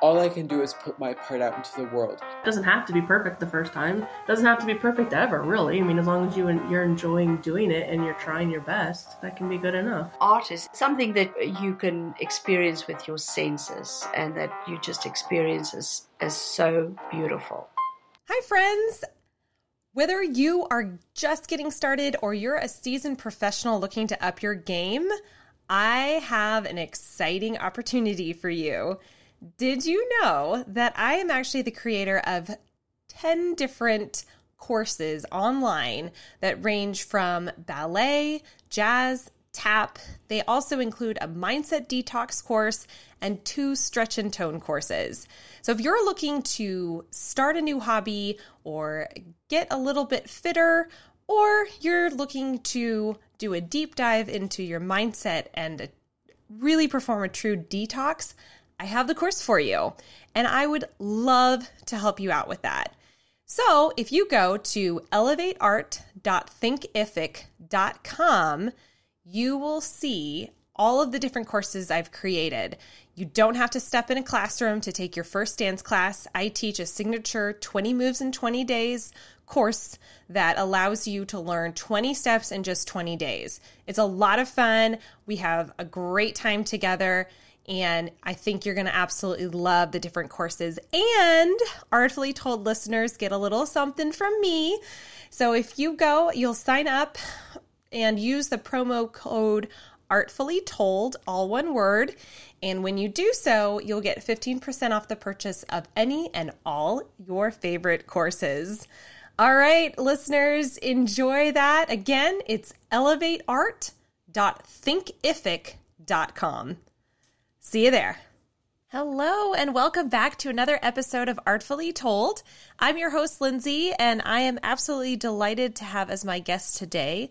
All I can do is put my part out into the world. It doesn't have to be perfect the first time. It doesn't have to be perfect ever, really. I mean, as long as you you're enjoying doing it and you're trying your best, that can be good enough. Art is something that you can experience with your senses and that you just experience as, as so beautiful. Hi, friends. Whether you are just getting started or you're a seasoned professional looking to up your game, I have an exciting opportunity for you. Did you know that I am actually the creator of 10 different courses online that range from ballet, jazz, tap. They also include a mindset detox course and two stretch and tone courses. So if you're looking to start a new hobby or get a little bit fitter, or you're looking to do a deep dive into your mindset and really perform a true detox, I have the course for you, and I would love to help you out with that. So if you go to elevateart.thinkific.com, you will see all of the different courses I've created. You don't have to step in a classroom to take your first dance class. I teach a signature 20 moves in 20 days course that allows you to learn 20 steps in just 20 days. It's a lot of fun. We have a great time together. And I think you're going to absolutely love the different courses. And Artfully Told listeners get a little something from me. So if you go, you'll sign up and use the promo code Artfully Told, all one word. And when you do so, you'll get 15% off the purchase of any and all your favorite courses. All right, listeners, enjoy that. Again, it's elevateart.thinkific.com. See you there. Hello, and welcome back to another episode of Artfully Told. I'm your host, Lindsay, and I am absolutely delighted to have as my guest today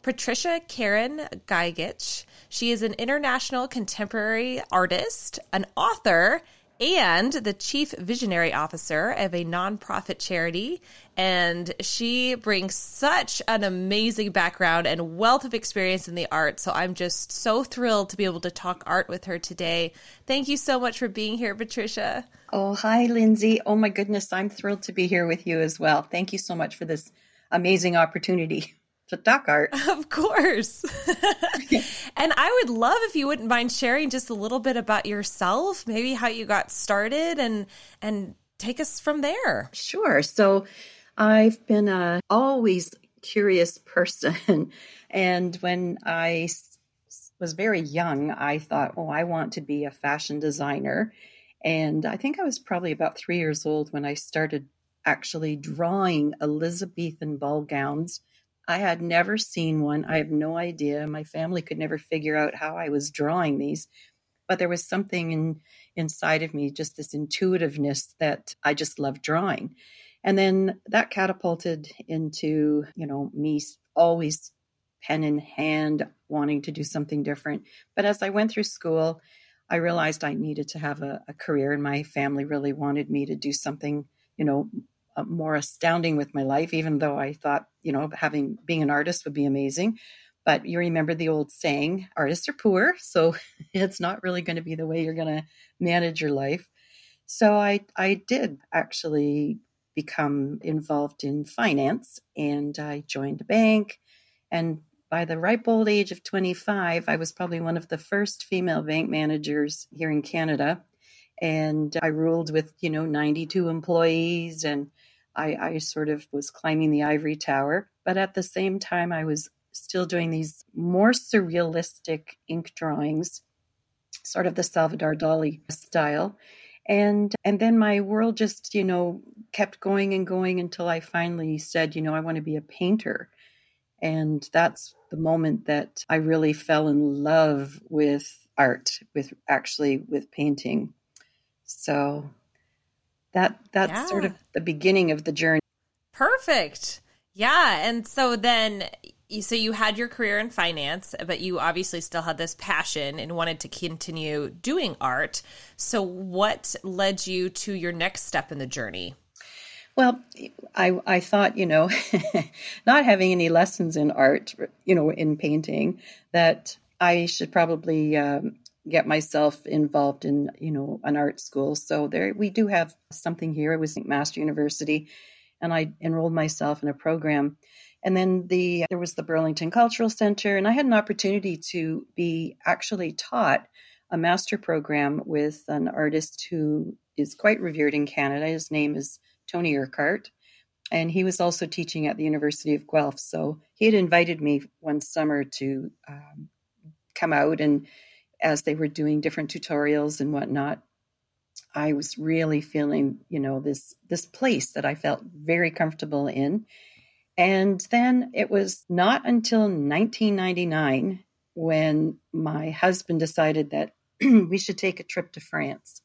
Patricia Karen Gagic. She is an international contemporary artist, an author, and the chief visionary officer of a nonprofit charity. And she brings such an amazing background and wealth of experience in the art. So I'm just so thrilled to be able to talk art with her today. Thank you so much for being here, Patricia. Oh, hi, Lindsay. Oh, my goodness. I'm thrilled to be here with you as well. Thank you so much for this amazing opportunity to talk art. Of course. and I would love if you wouldn't mind sharing just a little bit about yourself, maybe how you got started and and take us from there. Sure. So I've been a always curious person and when I was very young, I thought, "Oh, I want to be a fashion designer." And I think I was probably about 3 years old when I started actually drawing Elizabethan ball gowns I had never seen one. I have no idea. My family could never figure out how I was drawing these, but there was something in, inside of me, just this intuitiveness that I just loved drawing. And then that catapulted into, you know, me always pen in hand, wanting to do something different. But as I went through school, I realized I needed to have a, a career, and my family really wanted me to do something, you know, Uh, more astounding with my life, even though I thought, you know, having being an artist would be amazing. But you remember the old saying, artists are poor. So it's not really going to be the way you're going to manage your life. So I, I did actually become involved in finance and I joined a bank. And by the ripe old age of 25, I was probably one of the first female bank managers here in Canada. And I ruled with, you know, 92 employees and I, I sort of was climbing the ivory tower. But at the same time, I was still doing these more surrealistic ink drawings, sort of the Salvador Dali style. And and then my world just, you know, kept going and going until I finally said, you know, I want to be a painter. And that's the moment that I really fell in love with art, with actually with painting. So that that's yeah. sort of the beginning of the journey. Perfect. Yeah, and so then so you had your career in finance, but you obviously still had this passion and wanted to continue doing art. So, what led you to your next step in the journey? Well, I I thought you know, not having any lessons in art, you know, in painting, that I should probably um, get myself involved in you know an art school. So there we do have something here. It was McMaster University, and I enrolled myself in a program. And then the there was the Burlington Cultural Center, and I had an opportunity to be actually taught a master program with an artist who is quite revered in Canada. His name is Tony Urquhart. And he was also teaching at the University of Guelph. So he had invited me one summer to um, come out, and as they were doing different tutorials and whatnot, I was really feeling, you know, this this place that I felt very comfortable in. And then it was not until 1999 when my husband decided that we should take a trip to France.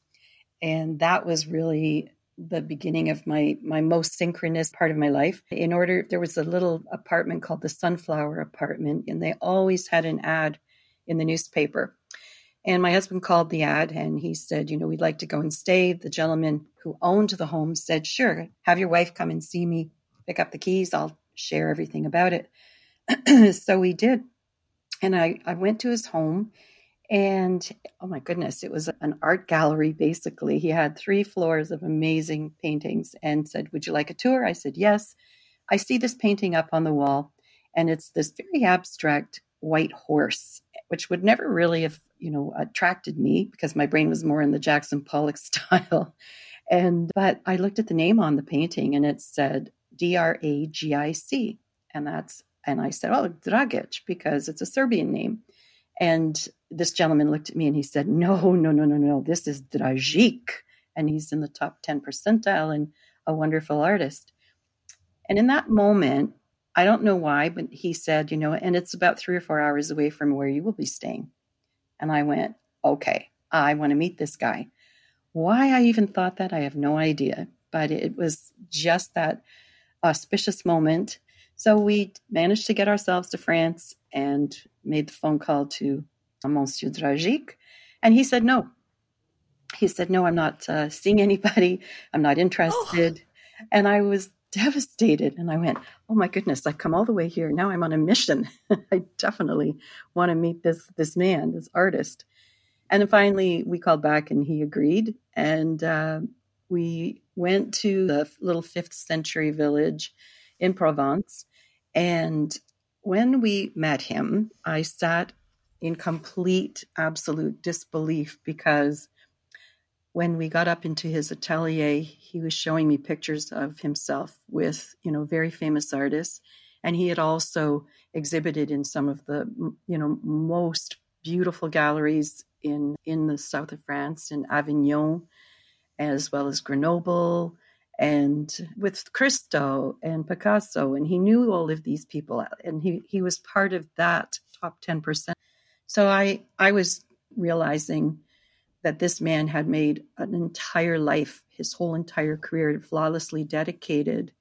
And that was really the beginning of my my most synchronous part of my life. In order, there was a little apartment called the Sunflower Apartment, and they always had an ad in the newspaper. And my husband called the ad and he said, you know, we'd like to go and stay. The gentleman who owned the home said, sure, have your wife come and see me, pick up the keys. I'll share everything about it. so we did. And I, I went to his home and oh my goodness, it was an art gallery basically. He had three floors of amazing paintings and said, Would you like a tour? I said, Yes. I see this painting up on the wall, and it's this very abstract white horse, which would never really have, you know, attracted me because my brain was more in the Jackson Pollock style. And but I looked at the name on the painting and it said D R A G I C. And that's and I said, Oh, Dragic, because it's a Serbian name. And this gentleman looked at me and he said, No, no, no, no, no. This is Dragic. And he's in the top 10 percentile and a wonderful artist. And in that moment, I don't know why, but he said, you know, and it's about three or four hours away from where you will be staying. And I went, okay, I want to meet this guy. Why I even thought that, I have no idea. But it was just that auspicious moment so we managed to get ourselves to France and made the phone call to Monsieur Dragic. And he said, no. He said, no, I'm not uh, seeing anybody. I'm not interested. Oh. And I was devastated. And I went, oh my goodness, I've come all the way here. Now I'm on a mission. I definitely want to meet this, this man, this artist. And finally, we called back and he agreed. And uh, we went to the little fifth century village in Provence and when we met him, I sat in complete, absolute disbelief because when we got up into his atelier, he was showing me pictures of himself with, you know, very famous artists. And he had also exhibited in some of the, you know, most beautiful galleries in, in the south of France, in Avignon, as well as Grenoble, and with Christo and Picasso, and he knew all of these people, and he he was part of that top ten percent. So I I was realizing that this man had made an entire life, his whole entire career, flawlessly dedicated,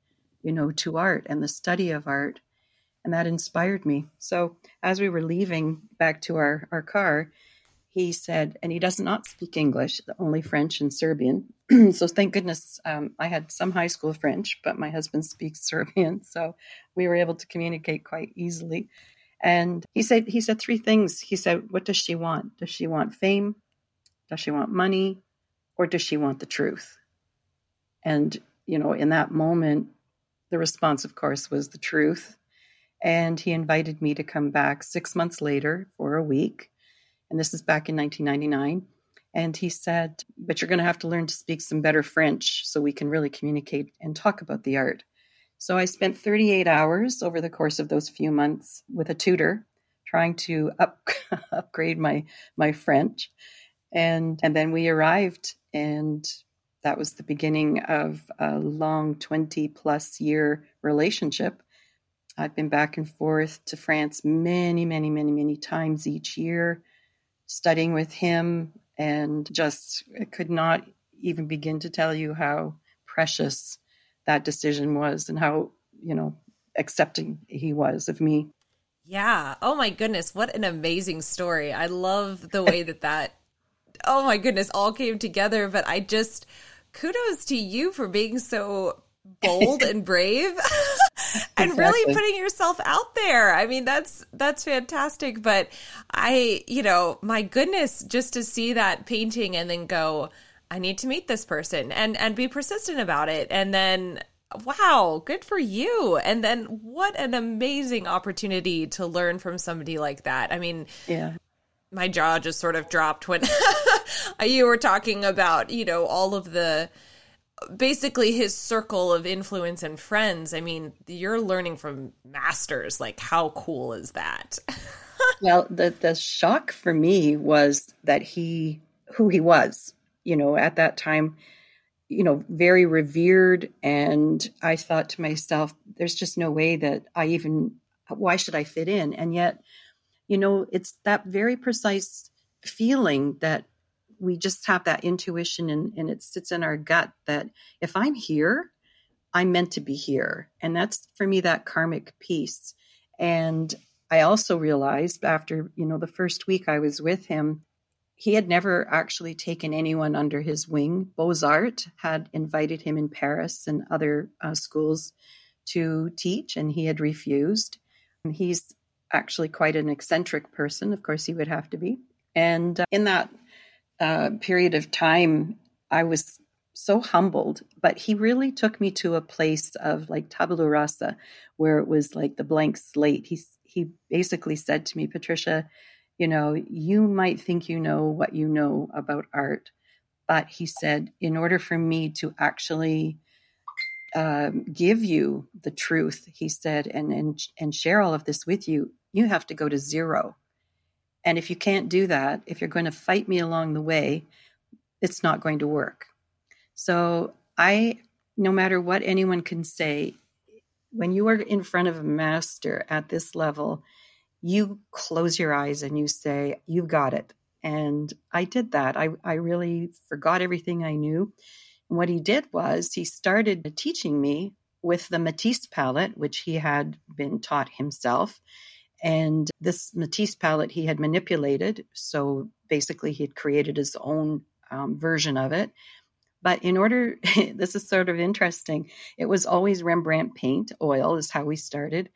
you know, to art and the study of art, and that inspired me. So as we were leaving back to our our car, he said, and he does not speak English, only French and Serbian. so thank goodness um, I had some high school French, but my husband speaks Serbian, so we were able to communicate quite easily. And he said he said three things. He said, "What does she want? Does she want fame? Does she want money, or does she want the truth?" And you know, in that moment, the response, of course, was the truth. And he invited me to come back six months later for a week and this is back in 1999. And he said, But you're going to have to learn to speak some better French so we can really communicate and talk about the art. So I spent 38 hours over the course of those few months with a tutor trying to up, upgrade my, my French. And, and then we arrived, and that was the beginning of a long 20 plus year relationship. I've been back and forth to France many, many, many, many times each year studying with him and just could not even begin to tell you how precious that decision was and how, you know, accepting he was of me. Yeah. Oh my goodness, what an amazing story. I love the way that that oh my goodness all came together, but I just kudos to you for being so bold and brave and exactly. really putting yourself out there. I mean, that's that's fantastic, but I, you know, my goodness, just to see that painting and then go, I need to meet this person and and be persistent about it and then wow, good for you. And then what an amazing opportunity to learn from somebody like that. I mean, yeah. My jaw just sort of dropped when you were talking about, you know, all of the basically his circle of influence and friends. I mean, you're learning from masters. Like, how cool is that? well, the the shock for me was that he who he was. You know, at that time, you know, very revered. And I thought to myself, there's just no way that I even, why should I fit in? And yet, you know, it's that very precise feeling that we just have that intuition and, and it sits in our gut that if I'm here, I'm meant to be here. And that's for me that karmic piece. And I also realized after, you know, the first week I was with him, he had never actually taken anyone under his wing. Beaux-Arts had invited him in Paris and other uh, schools to teach, and he had refused. And he's actually quite an eccentric person. Of course, he would have to be. And uh, in that uh, period of time, I was so humbled, but he really took me to a place of like tabula rasa, where it was like the blank slate. He he basically said to me, Patricia, you know, you might think you know what you know about art, but he said, in order for me to actually um, give you the truth, he said, and, and and share all of this with you, you have to go to zero. And if you can't do that, if you're going to fight me along the way, it's not going to work. So I, no matter what anyone can say, when you are in front of a master at this level, you close your eyes and you say, You've got it. And I did that. I, I really forgot everything I knew. And what he did was he started teaching me with the Matisse palette, which he had been taught himself. And this Matisse palette he had manipulated. So basically, he had created his own um, version of it. But in order, this is sort of interesting, it was always Rembrandt paint, oil is how we started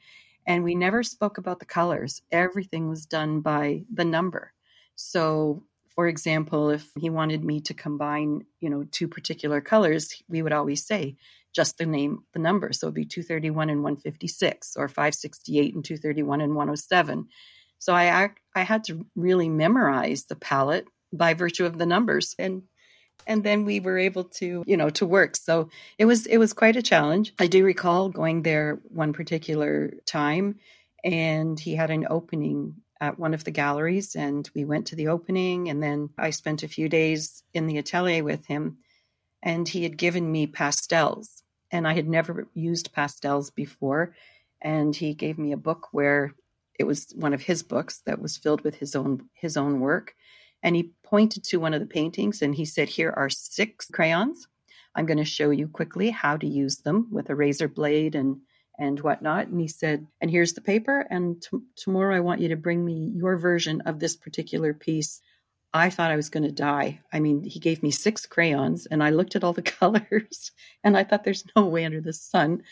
and we never spoke about the colors. Everything was done by the number. So, for example, if he wanted me to combine, you know, two particular colors, we would always say just the name, the number. So it'd be 231 and 156 or 568 and 231 and 107. So I I had to really memorize the palette by virtue of the numbers. And and then we were able to you know to work so it was it was quite a challenge i do recall going there one particular time and he had an opening at one of the galleries and we went to the opening and then i spent a few days in the atelier with him and he had given me pastels and i had never used pastels before and he gave me a book where it was one of his books that was filled with his own his own work and he pointed to one of the paintings and he said, Here are six crayons. I'm going to show you quickly how to use them with a razor blade and and whatnot. And he said, and here's the paper. And t- tomorrow I want you to bring me your version of this particular piece. I thought I was going to die. I mean, he gave me six crayons and I looked at all the colors and I thought there's no way under the sun.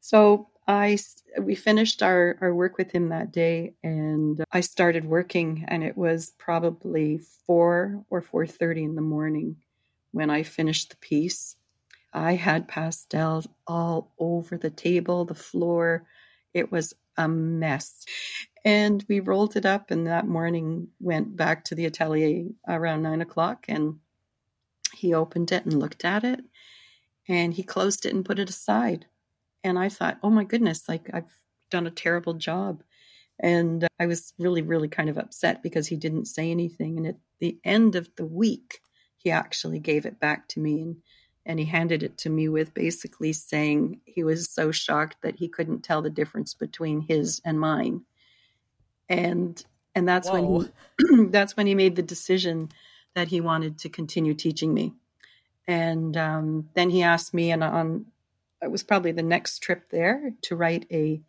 So I we finished our, our work with him that day and I started working and it was probably 4 or 4:30 in the morning when I finished the piece. I had pastels all over the table, the floor. It was a mess. And we rolled it up and that morning went back to the atelier around nine o'clock and he opened it and looked at it and he closed it and put it aside and I thought, oh my goodness, like I've done a terrible job. And I was really, really kind of upset because he didn't say anything. And at the end of the week, he actually gave it back to me and, and he handed it to me with basically saying he was so shocked that he couldn't tell the difference between his and mine. And and that's Whoa. when he that's when he made the decision that he wanted to continue teaching me. And um, then he asked me, and on it was probably the next trip there to write a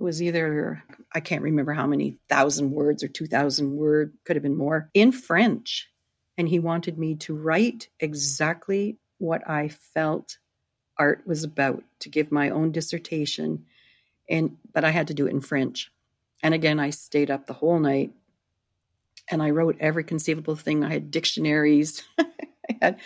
it was either I can't remember how many thousand words or two thousand word, could have been more in French, and he wanted me to write exactly what I felt art was about to give my own dissertation, and but I had to do it in French, and again I stayed up the whole night, and I wrote every conceivable thing. I had dictionaries. I had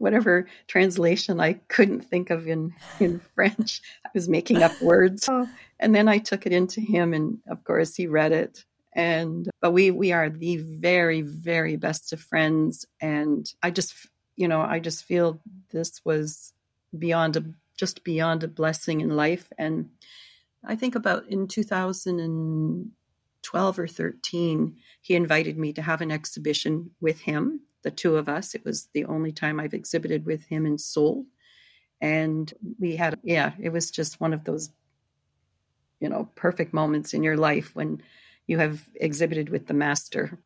whatever translation I couldn't think of in, in French. I was making up words. Oh. And then I took it into him and of course he read it. And but we we are the very, very best of friends. And I just you know, I just feel this was beyond a just beyond a blessing in life. And I think about in 2012 or 13, he invited me to have an exhibition with him the two of us. It was the only time I've exhibited with him in Seoul. And we had, yeah, it was just one of those, you know, perfect moments in your life when you have exhibited with the master.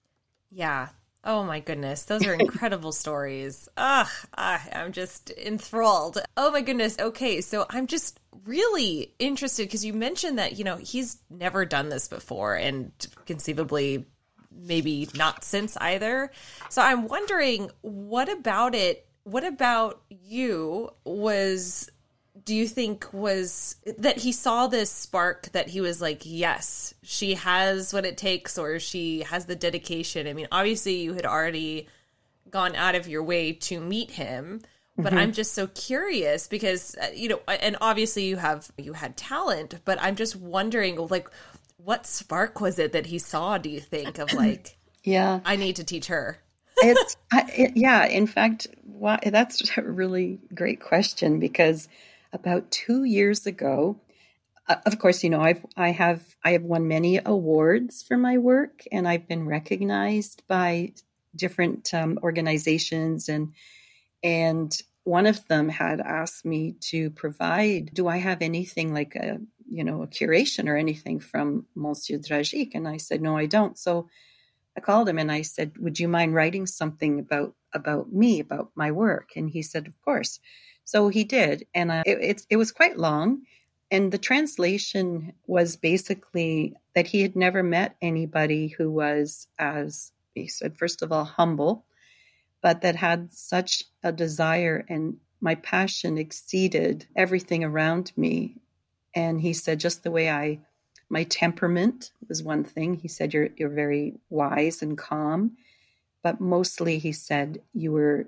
Yeah. Oh my goodness. Those are incredible stories. Ugh, I'm just enthralled. Oh my goodness. Okay. So I'm just really interested because you mentioned that, you know, he's never done this before and conceivably maybe not since either. So I'm wondering what about it, what about you was do you think was that he saw this spark that he was like, yes, she has what it takes or she has the dedication? I mean, obviously you had already gone out of your way to meet him, but mm-hmm. I'm just so curious because uh, you know, and obviously you have you had talent, but I'm just wondering like what spark was it that he saw do you think of like yeah i need to teach her it's I, it, yeah in fact why, that's a really great question because about two years ago uh, of course you know i've i have i have won many awards for my work and i've been recognized by different um, organizations and and one of them had asked me to provide do i have anything like a you know, a curation or anything from Monsieur Dragic. And I said, no, I don't. So I called him and I said, would you mind writing something about, about me, about my work? And he said, of course. So he did. And uh, it, it, it was quite long. And the translation was basically that he had never met anybody who was as, he said, first of all, humble, but that had such a desire and my passion exceeded everything around me and he said just the way I my temperament was one thing. He said you're you're very wise and calm, but mostly he said you were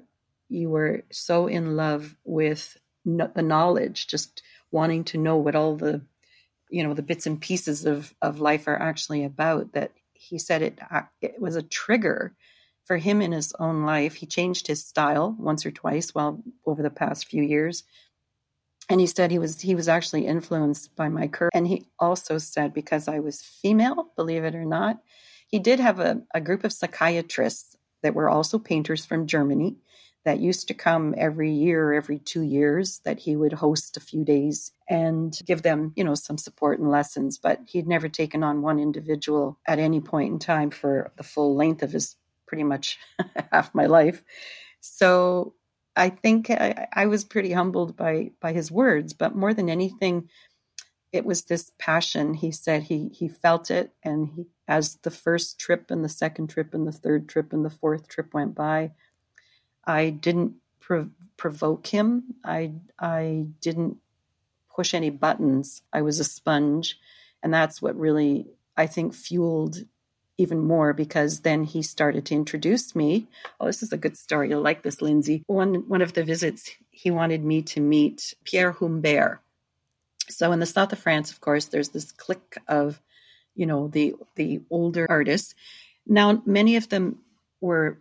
you were so in love with no, the knowledge, just wanting to know what all the you know the bits and pieces of of life are actually about. That he said it uh, it was a trigger for him in his own life. He changed his style once or twice while over the past few years, and he said he was he was actually influenced by my courage and he also said because i was female believe it or not he did have a, a group of psychiatrists that were also painters from germany that used to come every year every two years that he would host a few days and give them you know some support and lessons. But he'd never taken on one individual at any point in time for the full length of his pretty much half my life. So I think I, I, was pretty humbled by by his words, but more than anything, it was this passion. He said he he felt it, and he as the first trip and the second trip and the third trip and the fourth trip went by, I didn't prov- provoke him. I I didn't push any buttons. I was a sponge, and that's what really I think fueled even more because then he started to introduce me. Oh, this is a good story. You'll like this, Lindsay. One one of the visits, he wanted me to meet Pierre Humbert. So in the south of France, of course, there's this clique of, you know, the the older artists. Now, many of them were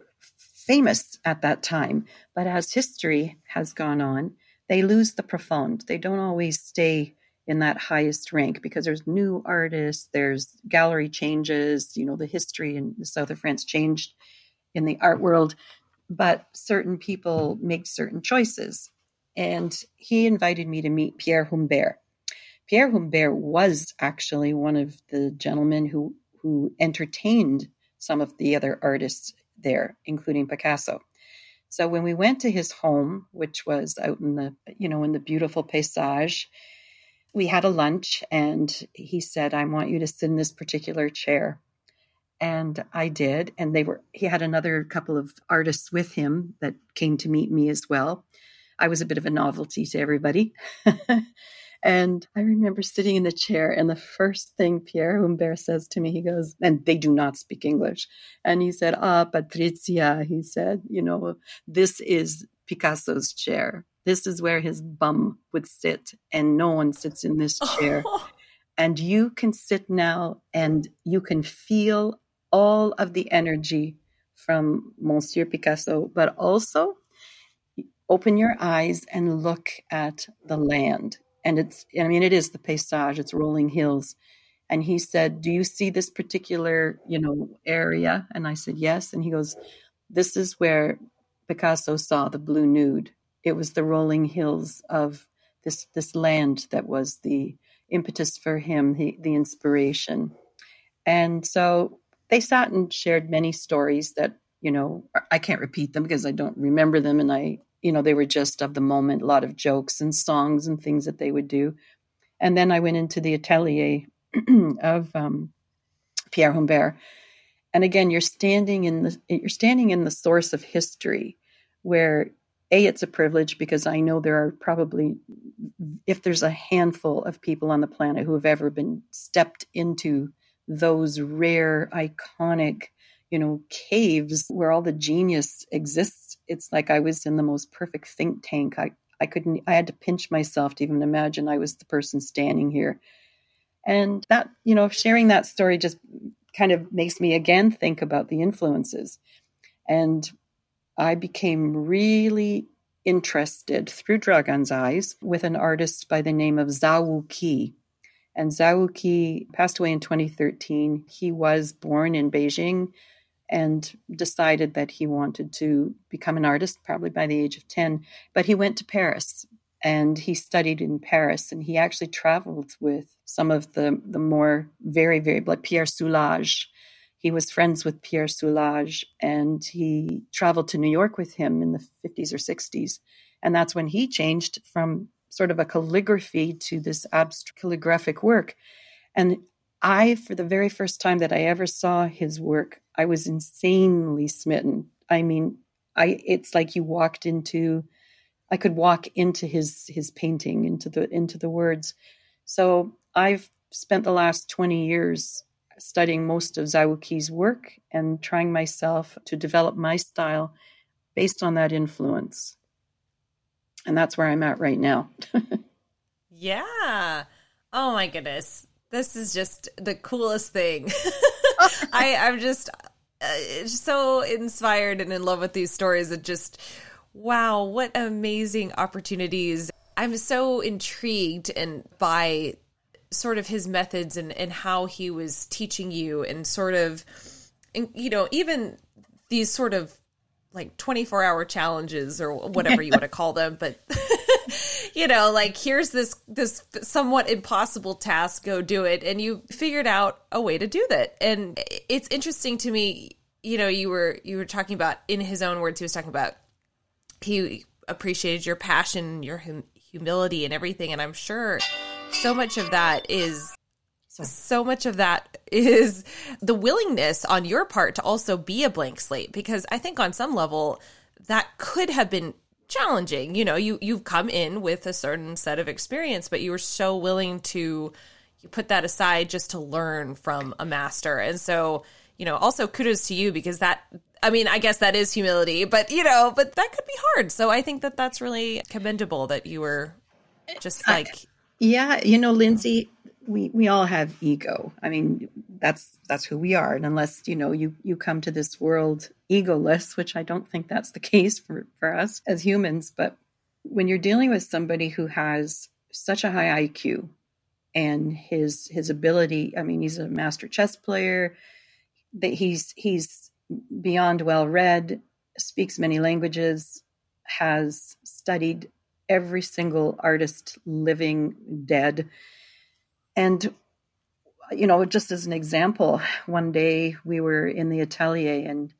famous at that time, but as history has gone on, they lose the profound. They don't always stay in that highest rank because there's new artists, there's gallery changes, you know, the history in the south of France changed in the art world, but certain people make certain choices. And he invited me to meet Pierre Humbert. Pierre Humbert was actually one of the gentlemen who who entertained some of the other artists there, including Picasso. So when we went to his home, which was out in the you know in the beautiful paysage, we had a lunch and he said, I want you to sit in this particular chair. And I did. And they were, he had another couple of artists with him that came to meet me as well. I was a bit of a novelty to everybody. and I remember sitting in the chair, and the first thing Pierre Humbert says to me, he goes, and they do not speak English. And he said, Ah, Patricia, he said, you know, this is Picasso's chair. This is where his bum would sit, and no one sits in this chair. And you can sit now and you can feel all of the energy from Monsieur Picasso, but also open your eyes and look at the land. And it's, I mean, it is the paysage, it's rolling hills. And he said, Do you see this particular, you know, area? And I said, Yes. And he goes, This is where Picasso saw the blue nude. It was the rolling hills of this this land that was the impetus for him, the, the inspiration. And so they sat and shared many stories that, you know, I can't repeat them because I don't remember them. And I, you know, they were just of the moment, a lot of jokes and songs and things that they would do. And then I went into the atelier of um, Pierre Humbert. And again, you're standing in the you're standing in the source of history, where a it's a privilege because I know there are probably if there's a handful of people on the planet who have ever been stepped into those rare, iconic, you know, caves where all the genius exists. It's like I was in the most perfect think tank. I, I couldn't, I had to pinch myself to even imagine I was the person standing here. And that, you know, sharing that story just kind of makes me again think about the influences. And I became really interested through Dragan's Eyes with an artist by the name of Zao Wou-Ki. And Zao Wou-Ki passed away in 2013. He was born in Beijing and decided that he wanted to become an artist probably by the age of 10. But he went to Paris and he studied in Paris and he actually traveled with some of the, the more very, very, like Pierre Soulages. He was friends with Pierre Soulages and he traveled to New York with him in the 50s or 60s. And that's when he changed from sort of a calligraphy to this abstract calligraphic work. And I, for the very first time that I ever saw his work, I was insanely smitten. I mean, I it's like you walked into I could walk into his his painting, into the into the words. So I've spent the last 20 years studying most of Wu work and trying myself to develop my style based on that influence and that's where I'm at right now. yeah. Oh my goodness. This is just the coolest thing. I I'm just uh, so inspired and in love with these stories It just wow, what amazing opportunities. I'm so intrigued and by sort of his methods and and how he was teaching you and sort of and, you know, even these sort of like 24 hour challenges or whatever you want to call them but you know like here's this this somewhat impossible task go do it. And you figured out a way to do that. And it's interesting to me you know you were you were talking about in his own words he was talking about he appreciated your passion your hum- humility and everything. And i'm sure so much of that is so much of that is the willingness on your part to also be a blank slate. Because I think on some level that could have been challenging. You know, you you've come in with a certain set of experience, but you were so willing to you put that aside just to learn from a master. And so, you know, also kudos to you because that I mean, I guess that is humility, but you know, but that could be hard. So I think that that's really commendable that you were just like I, yeah, you know, Lindsay, we we all have ego. I mean, that's that's who we are. And unless you know you you come to this world egoless, which I don't think that's the case for for us as humans, but when you're dealing with somebody who has such a high IQ and his his ability, I mean, he's a master chess player. That he's he's beyond well read, speaks many languages, has studied every single artist living dead and, you know, just as an example, one day we were in the atelier and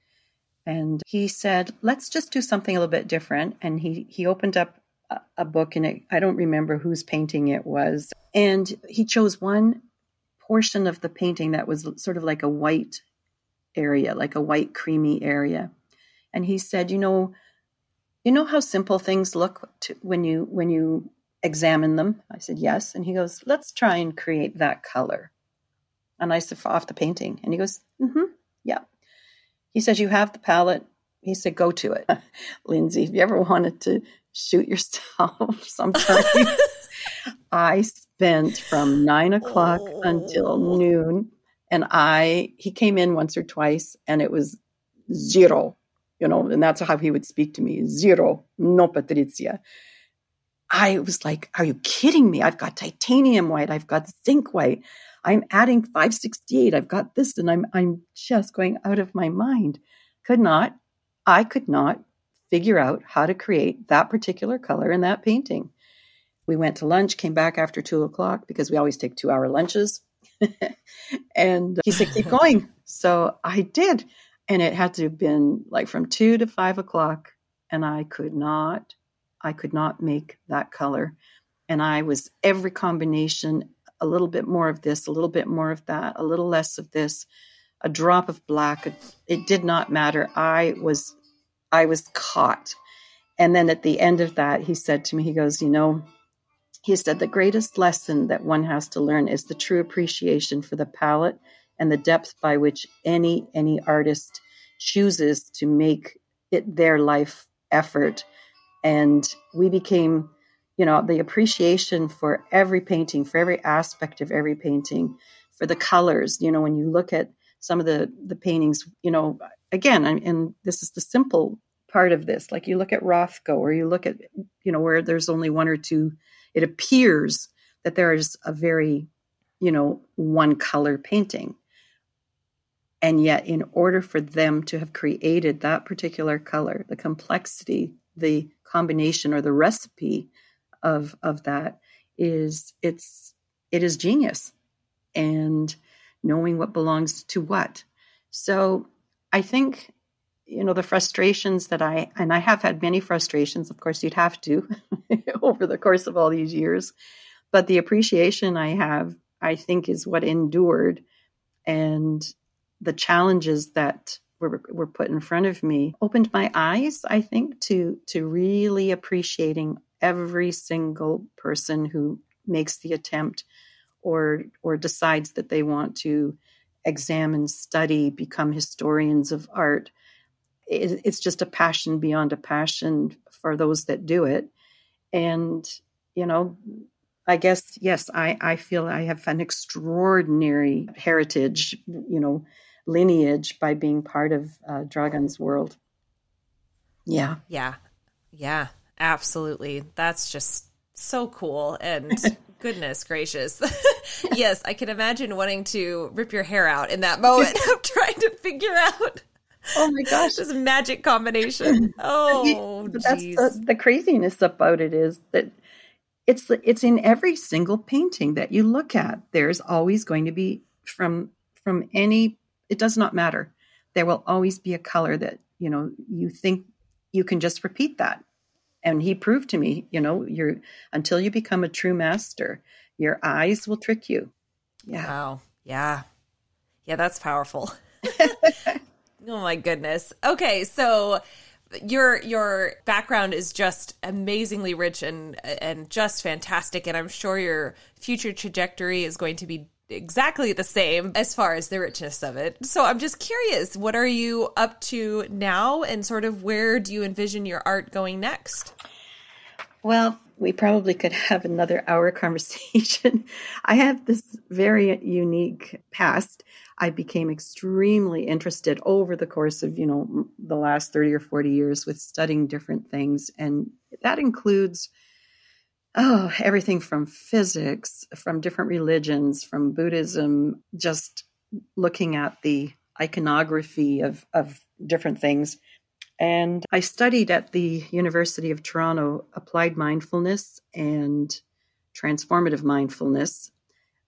and he said, "Let's just do something a little bit different." And he he opened up a, a book, and it, I don't remember whose painting it was. And he chose one portion of the painting that was sort of like a white area, like a white creamy area. And he said, you know, you know how simple things look to, when you when you examine them? I said, yes. And he goes, let's try and create that color. And I said, off the painting. And he goes, mm-hmm, yeah. He says, you have the palette. He said, go to it. Lindsay, if you ever wanted to shoot yourself sometimes, I spent from nine o'clock oh. until noon. And I, he came in once or twice and it was zero, you know, and that's how he would speak to me zero, no Patricia. I was like, are you kidding me? I've got titanium white. I've got zinc white. I'm adding 568. I've got this. And I'm, I'm just going out of my mind. Could not, I could not figure out how to create that particular color in that painting. We went to lunch, came back after two o'clock because we always take two hour lunches. and he said, keep going. so I did. And it had to have been like from two to five o'clock. And I could not I could not make that color. And I was every combination, a little bit more of this, a little bit more of that, a little less of this, a drop of black. It did not matter. I was, I was caught. And then at the end of that, he said to me, he goes, you know, he said the greatest lesson that one has to learn is the true appreciation for the palette and the depth by which any any artist chooses to make it their life effort and we became you know the appreciation for every painting for every aspect of every painting for the colors. You know when you look at some of the the paintings you know again and this is the simple part of this like you look at rothko or you look at you know where there's only one or two it appears that there is a very you know one color painting. And yet in order for them to have created that particular color the complexity the combination or the recipe of of that is it's it is genius and knowing what belongs to what. So i think you know the frustrations that i and i have had many frustrations of course you'd have to over the course of all these years but the appreciation i have i think is what endured and the challenges that were, were put in front of me opened my eyes, I think, to to really appreciating every single person who makes the attempt or or decides that they want to examine, study, become historians of art. it's just a passion beyond a passion for those that do it. And, you know, I guess, yes, I, I feel I have an extraordinary heritage, you know, lineage by being part of uh, Dragan's world. Yeah. Yeah. Yeah. Absolutely. That's just so cool. And goodness gracious. yes, I can imagine wanting to rip your hair out in that moment of trying to figure out. Oh my gosh, this magic combination. Oh, that's the, the craziness about it is that it's it's in every single painting that you look at. There's always going to be from from any it does not matter. There will always be a color that, you know, you think you can just repeat that. And he proved to me, you know, you're until you become a true master, your eyes will trick you. Yeah. Wow. Yeah. Yeah, that's powerful. oh my goodness. Okay, so your your background is just amazingly rich and and just fantastic and I'm sure your future trajectory is going to be exactly the same as far as the richness of it. So I'm just curious, what are you up to now and sort of where do you envision your art going next? Well, we probably could have another hour conversation. I have this very unique past. I became extremely interested over the course of, you know, the last 30 or 40 years with studying different things and that includes oh, everything from physics, from different religions, from Buddhism, just looking at the iconography of, of different things. And I studied at the University of Toronto applied mindfulness and transformative mindfulness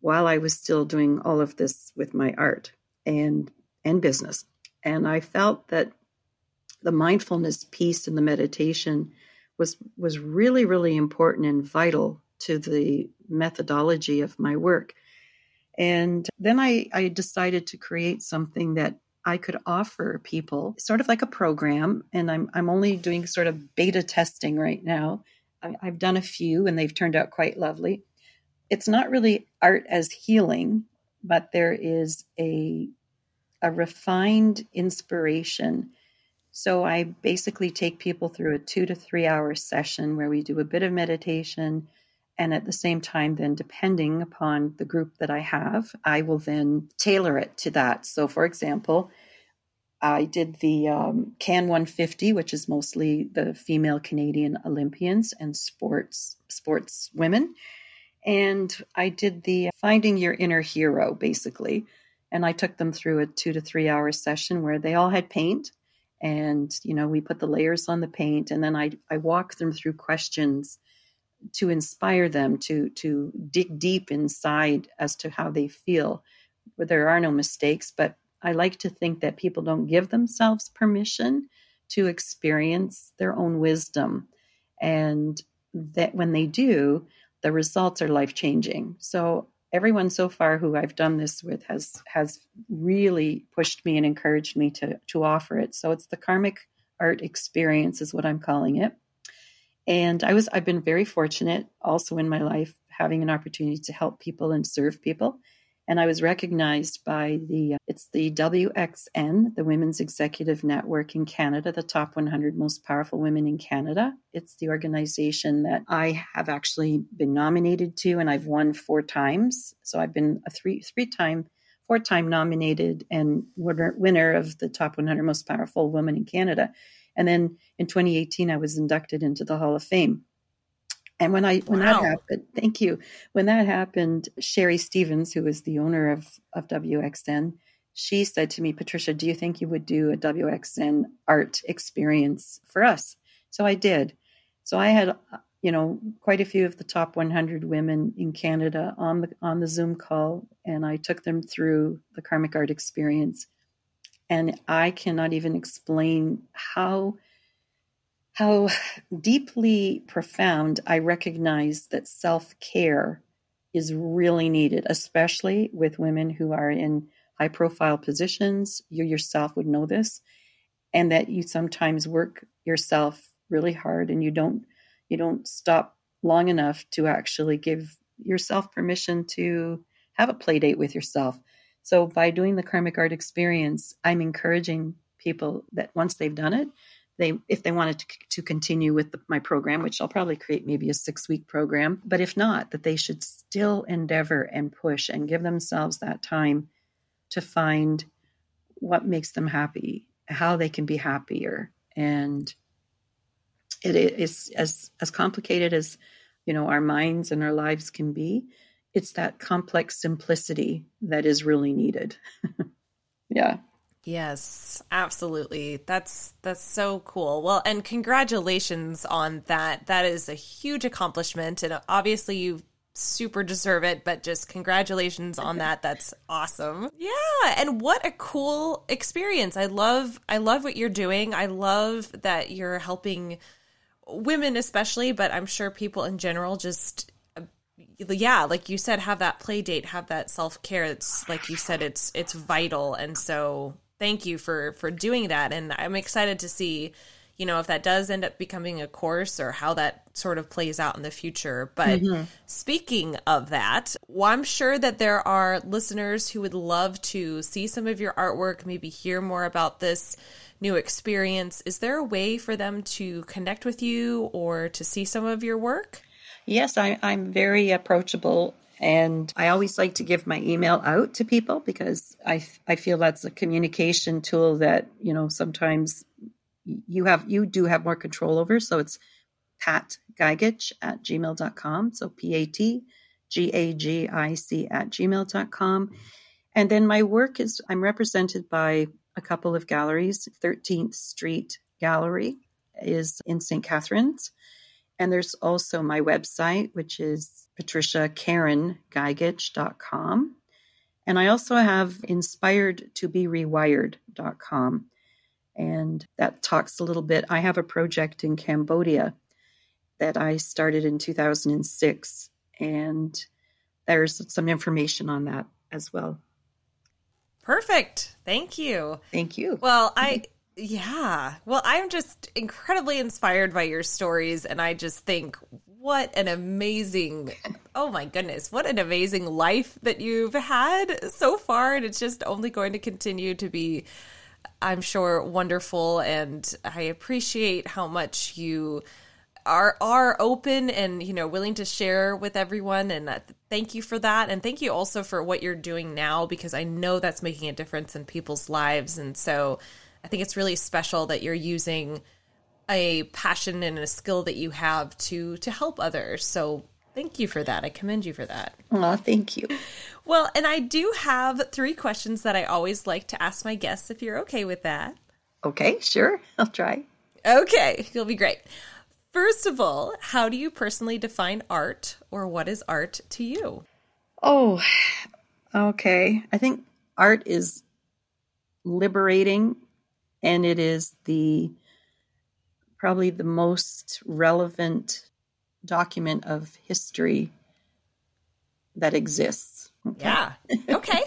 while I was still doing all of this with my art and and business. And I felt that the mindfulness piece and the meditation was was really really important and vital to the methodology of my work. And then I, I decided to create something that I could offer people, sort of like a program. And I'm I'm only doing sort of beta testing right now. I, I've done a few and they've turned out quite lovely. It's not really art as healing, but there is a a refined inspiration. So I basically take people through a two to three hour session where we do a bit of meditation, and at the same time, then depending upon the group that I have, I will then tailor it to that. So, for example, I did the um, Can 150, which is mostly the female Canadian Olympians and sports sports women, and I did the Finding Your Inner Hero, basically, and I took them through a two to three hour session where they all had paint, and you know we put the layers on the paint, and then I I walk them through questions to inspire them to to dig deep inside as to how they feel. Where there are no mistakes, but I like to think that people don't give themselves permission to experience their own wisdom, and that when they do, the results are life changing. So everyone so far who I've done this with has has really pushed me and encouraged me to to offer it. So it's the karmic art experience is what I'm calling it. And I was I've been very fortunate also in my life having an opportunity to help people and serve people. And I was recognized by the uh, it's the WXN, the Women's Executive Network in Canada, the top 100 most powerful women in Canada. It's the organization that I have actually been nominated to, and I've won four times. So I've been a three three time four time nominated and winner, winner of the top 100 most powerful women in Canada. And then in 2018, I was inducted into the Hall of Fame. And when I when wow. that happened, thank you. When that happened, Sherry Stevens, who is the owner of of WXN, she said to me, Patricia, do you think you would do a WXN art experience for us? So I did. So I had, you know, quite a few of the top 100 women in Canada on the on the Zoom call, and I took them through the karmic art experience. And I cannot even explain how how deeply profound I recognize that self care is really needed, especially with women who are in high profile positions. You yourself would know this, and that you sometimes work yourself really hard and you don't you don't stop long enough to actually give yourself permission to have a play date with yourself. So by doing the karmic art experience, I'm encouraging people that once they've done it, they if they wanted to, to continue with the, my program which i'll probably create maybe a six week program but if not that they should still endeavor and push and give themselves that time to find what makes them happy how they can be happier. And it is as as complicated as you know our minds and our lives can be it's that complex simplicity that is really needed. Yeah Yes, absolutely. That's that's so cool. Well, and congratulations on that. That is a huge accomplishment and obviously you super deserve it, but just congratulations on that. That's awesome. Yeah, and what a cool experience. I love I love what you're doing. I love that you're helping women especially, but I'm sure people in general just yeah like you said have that play date have that self-care it's like you said it's it's vital and so thank you for for doing that. And i'm excited to see you know if that does end up becoming a course or how that sort of plays out in the future. But mm-hmm. speaking of that well, i'm sure that there are listeners who would love to see some of your artwork maybe hear more about this new experience. Is there a way for them to connect with you or to see some of your work? Yes I, i'm very approachable and I always like to give my email out to people because I, I feel that's a communication tool that, you know, sometimes you have, you do have more control over. So it's Pat Gagic at gmail.com. So P A T G A G I C at gmail.com. And then my work is, I'm represented by a couple of galleries. 13th Street Gallery is in St. Catharines. And there's also my website, which is patriciakarengagic.com. And I also have inspired to be rewired.com. And that talks a little bit. I have a project in Cambodia that I started in 2006. And there's some information on that as well. Perfect. Thank you. Thank you. Well, I, mm-hmm. yeah. Well, I'm just incredibly inspired by your stories. And I just think, what an amazing, oh my goodness, what an amazing life that you've had so far. And it's just only going to continue to be, I'm sure, wonderful. And I appreciate how much you are are open and you know willing to share with everyone and that, thank you for that and thank you also for what you're doing now because I know that's making a difference in people's lives and so I think it's really special that you're using a passion and a skill that you have to to help others so thank you for that I commend you for that Oh, thank you. well and I do have three questions that I always like to ask my guests if you're okay with that Okay, sure. I'll try. Okay, you'll be great. First of all, how do you personally define art or what is art to you? Oh, okay. I think art is liberating and it is the probably the most relevant document of history that exists. Okay. Yeah. Okay.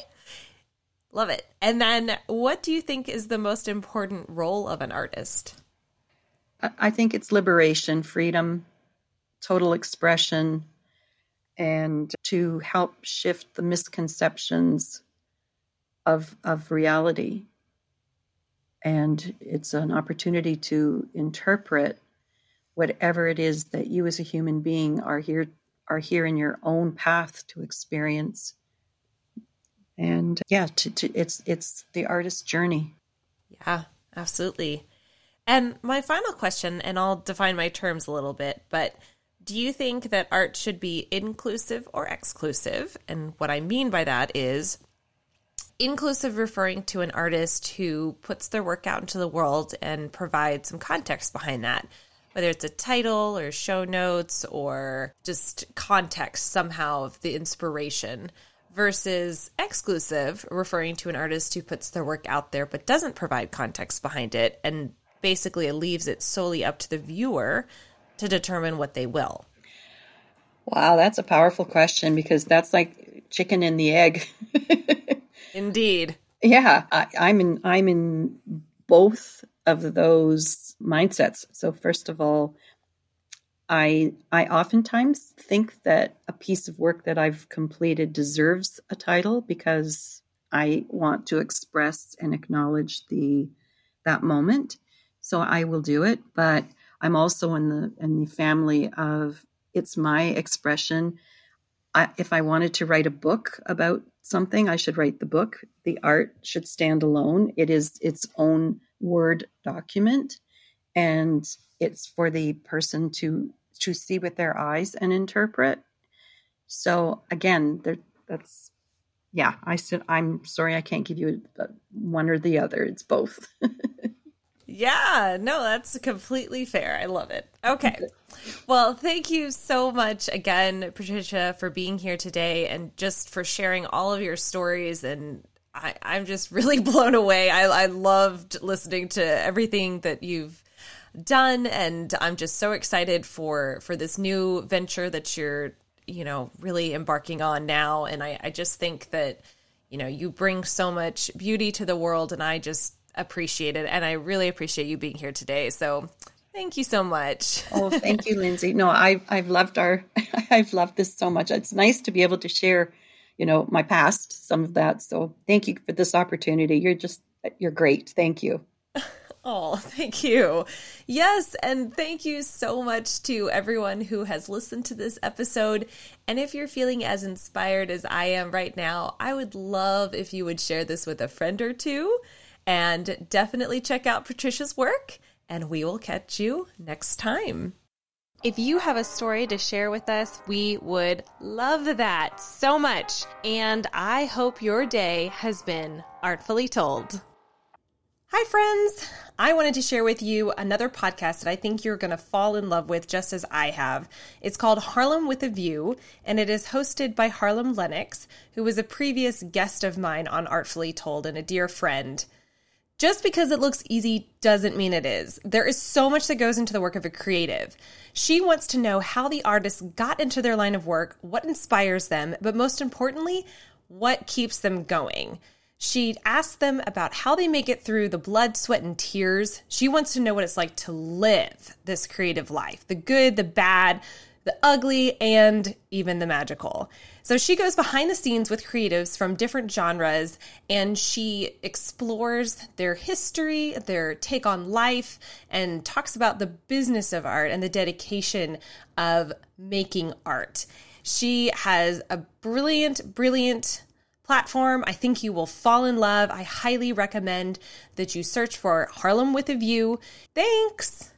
Love it. And then what do you think is the most important role of an artist? I- I think it's liberation, freedom, total expression, and to help shift the misconceptions of of reality. And it's an opportunity to interpret whatever it is that you as a human being are here are here in your own path to experience. And yeah, to, to, it's it's the artist's journey. Yeah, absolutely. And my final question, and I'll define my terms a little bit, but do you think that art should be inclusive or exclusive? And what I mean by that is inclusive referring to an artist who puts their work out into the world and provides some context behind that, whether it's a title or show notes or just context somehow of the inspiration. Versus exclusive, referring to an artist who puts their work out there but doesn't provide context behind it and basically it leaves it solely up to the viewer to determine what they will. Wow, that's a powerful question because that's like chicken and the egg. Indeed. yeah, I, I'm in I'm in both of those mindsets. So first of all, I I oftentimes think that a piece of work that I've completed deserves a title because I want to express and acknowledge the that moment. So I will do it, but I'm also in the in the family of it's my expression. I, if I wanted to write a book about something, I should write the book. The art should stand alone. It is its own word document, and it's for the person to to see with their eyes and interpret. So again, there, that's yeah. I said I'm sorry, I can't give you uh, one or the other. It's both. Yeah, no, that's completely fair. I love it. Okay. Well, thank you so much again, Patricia, for being here today and just for sharing all of your stories. And I, I'm just really blown away. I, I loved listening to everything that you've done, and I'm just so excited for for this new venture that you're, you know, really embarking on now. And I, I just think that, you know, you bring so much beauty to the world, and I just appreciate it. And I really appreciate you being here today. So thank you so much. oh, thank you, Lindsay. No, I've I've loved our I've loved this so much. It's nice to be able to share, you know, my past, some of that. So thank you for this opportunity. You're just you're great. Thank you. Oh, thank you. Yes, and thank you so much to everyone who has listened to this episode. And if you're feeling as inspired as I am right now, I would love if you would share this with a friend or two. And definitely check out Patricia's work, and we will catch you next time. If you have a story to share with us, we would love that so much. And I hope your day has been artfully told. Hi, friends. I wanted to share with you another podcast that I think you're going to fall in love with just as I have. It's called Harlem with a View, and it is hosted by Harlem Lennox, who was a previous guest of mine on Artfully Told and a dear friend. Just because it looks easy doesn't mean it is. There is so much that goes into the work of a creative. She wants to know how the artists got into their line of work, what inspires them, but most importantly, what keeps them going. She asks them about how they make it through the blood, sweat, and tears. She wants to know what it's like to live this creative life the good, the bad, the ugly, and even the magical. So she goes behind the scenes with creatives from different genres and she explores their history, their take on life, and talks about the business of art and the dedication of making art. She has a brilliant, brilliant platform. I think you will fall in love. I highly recommend that you search for Harlem with a View. Thanks.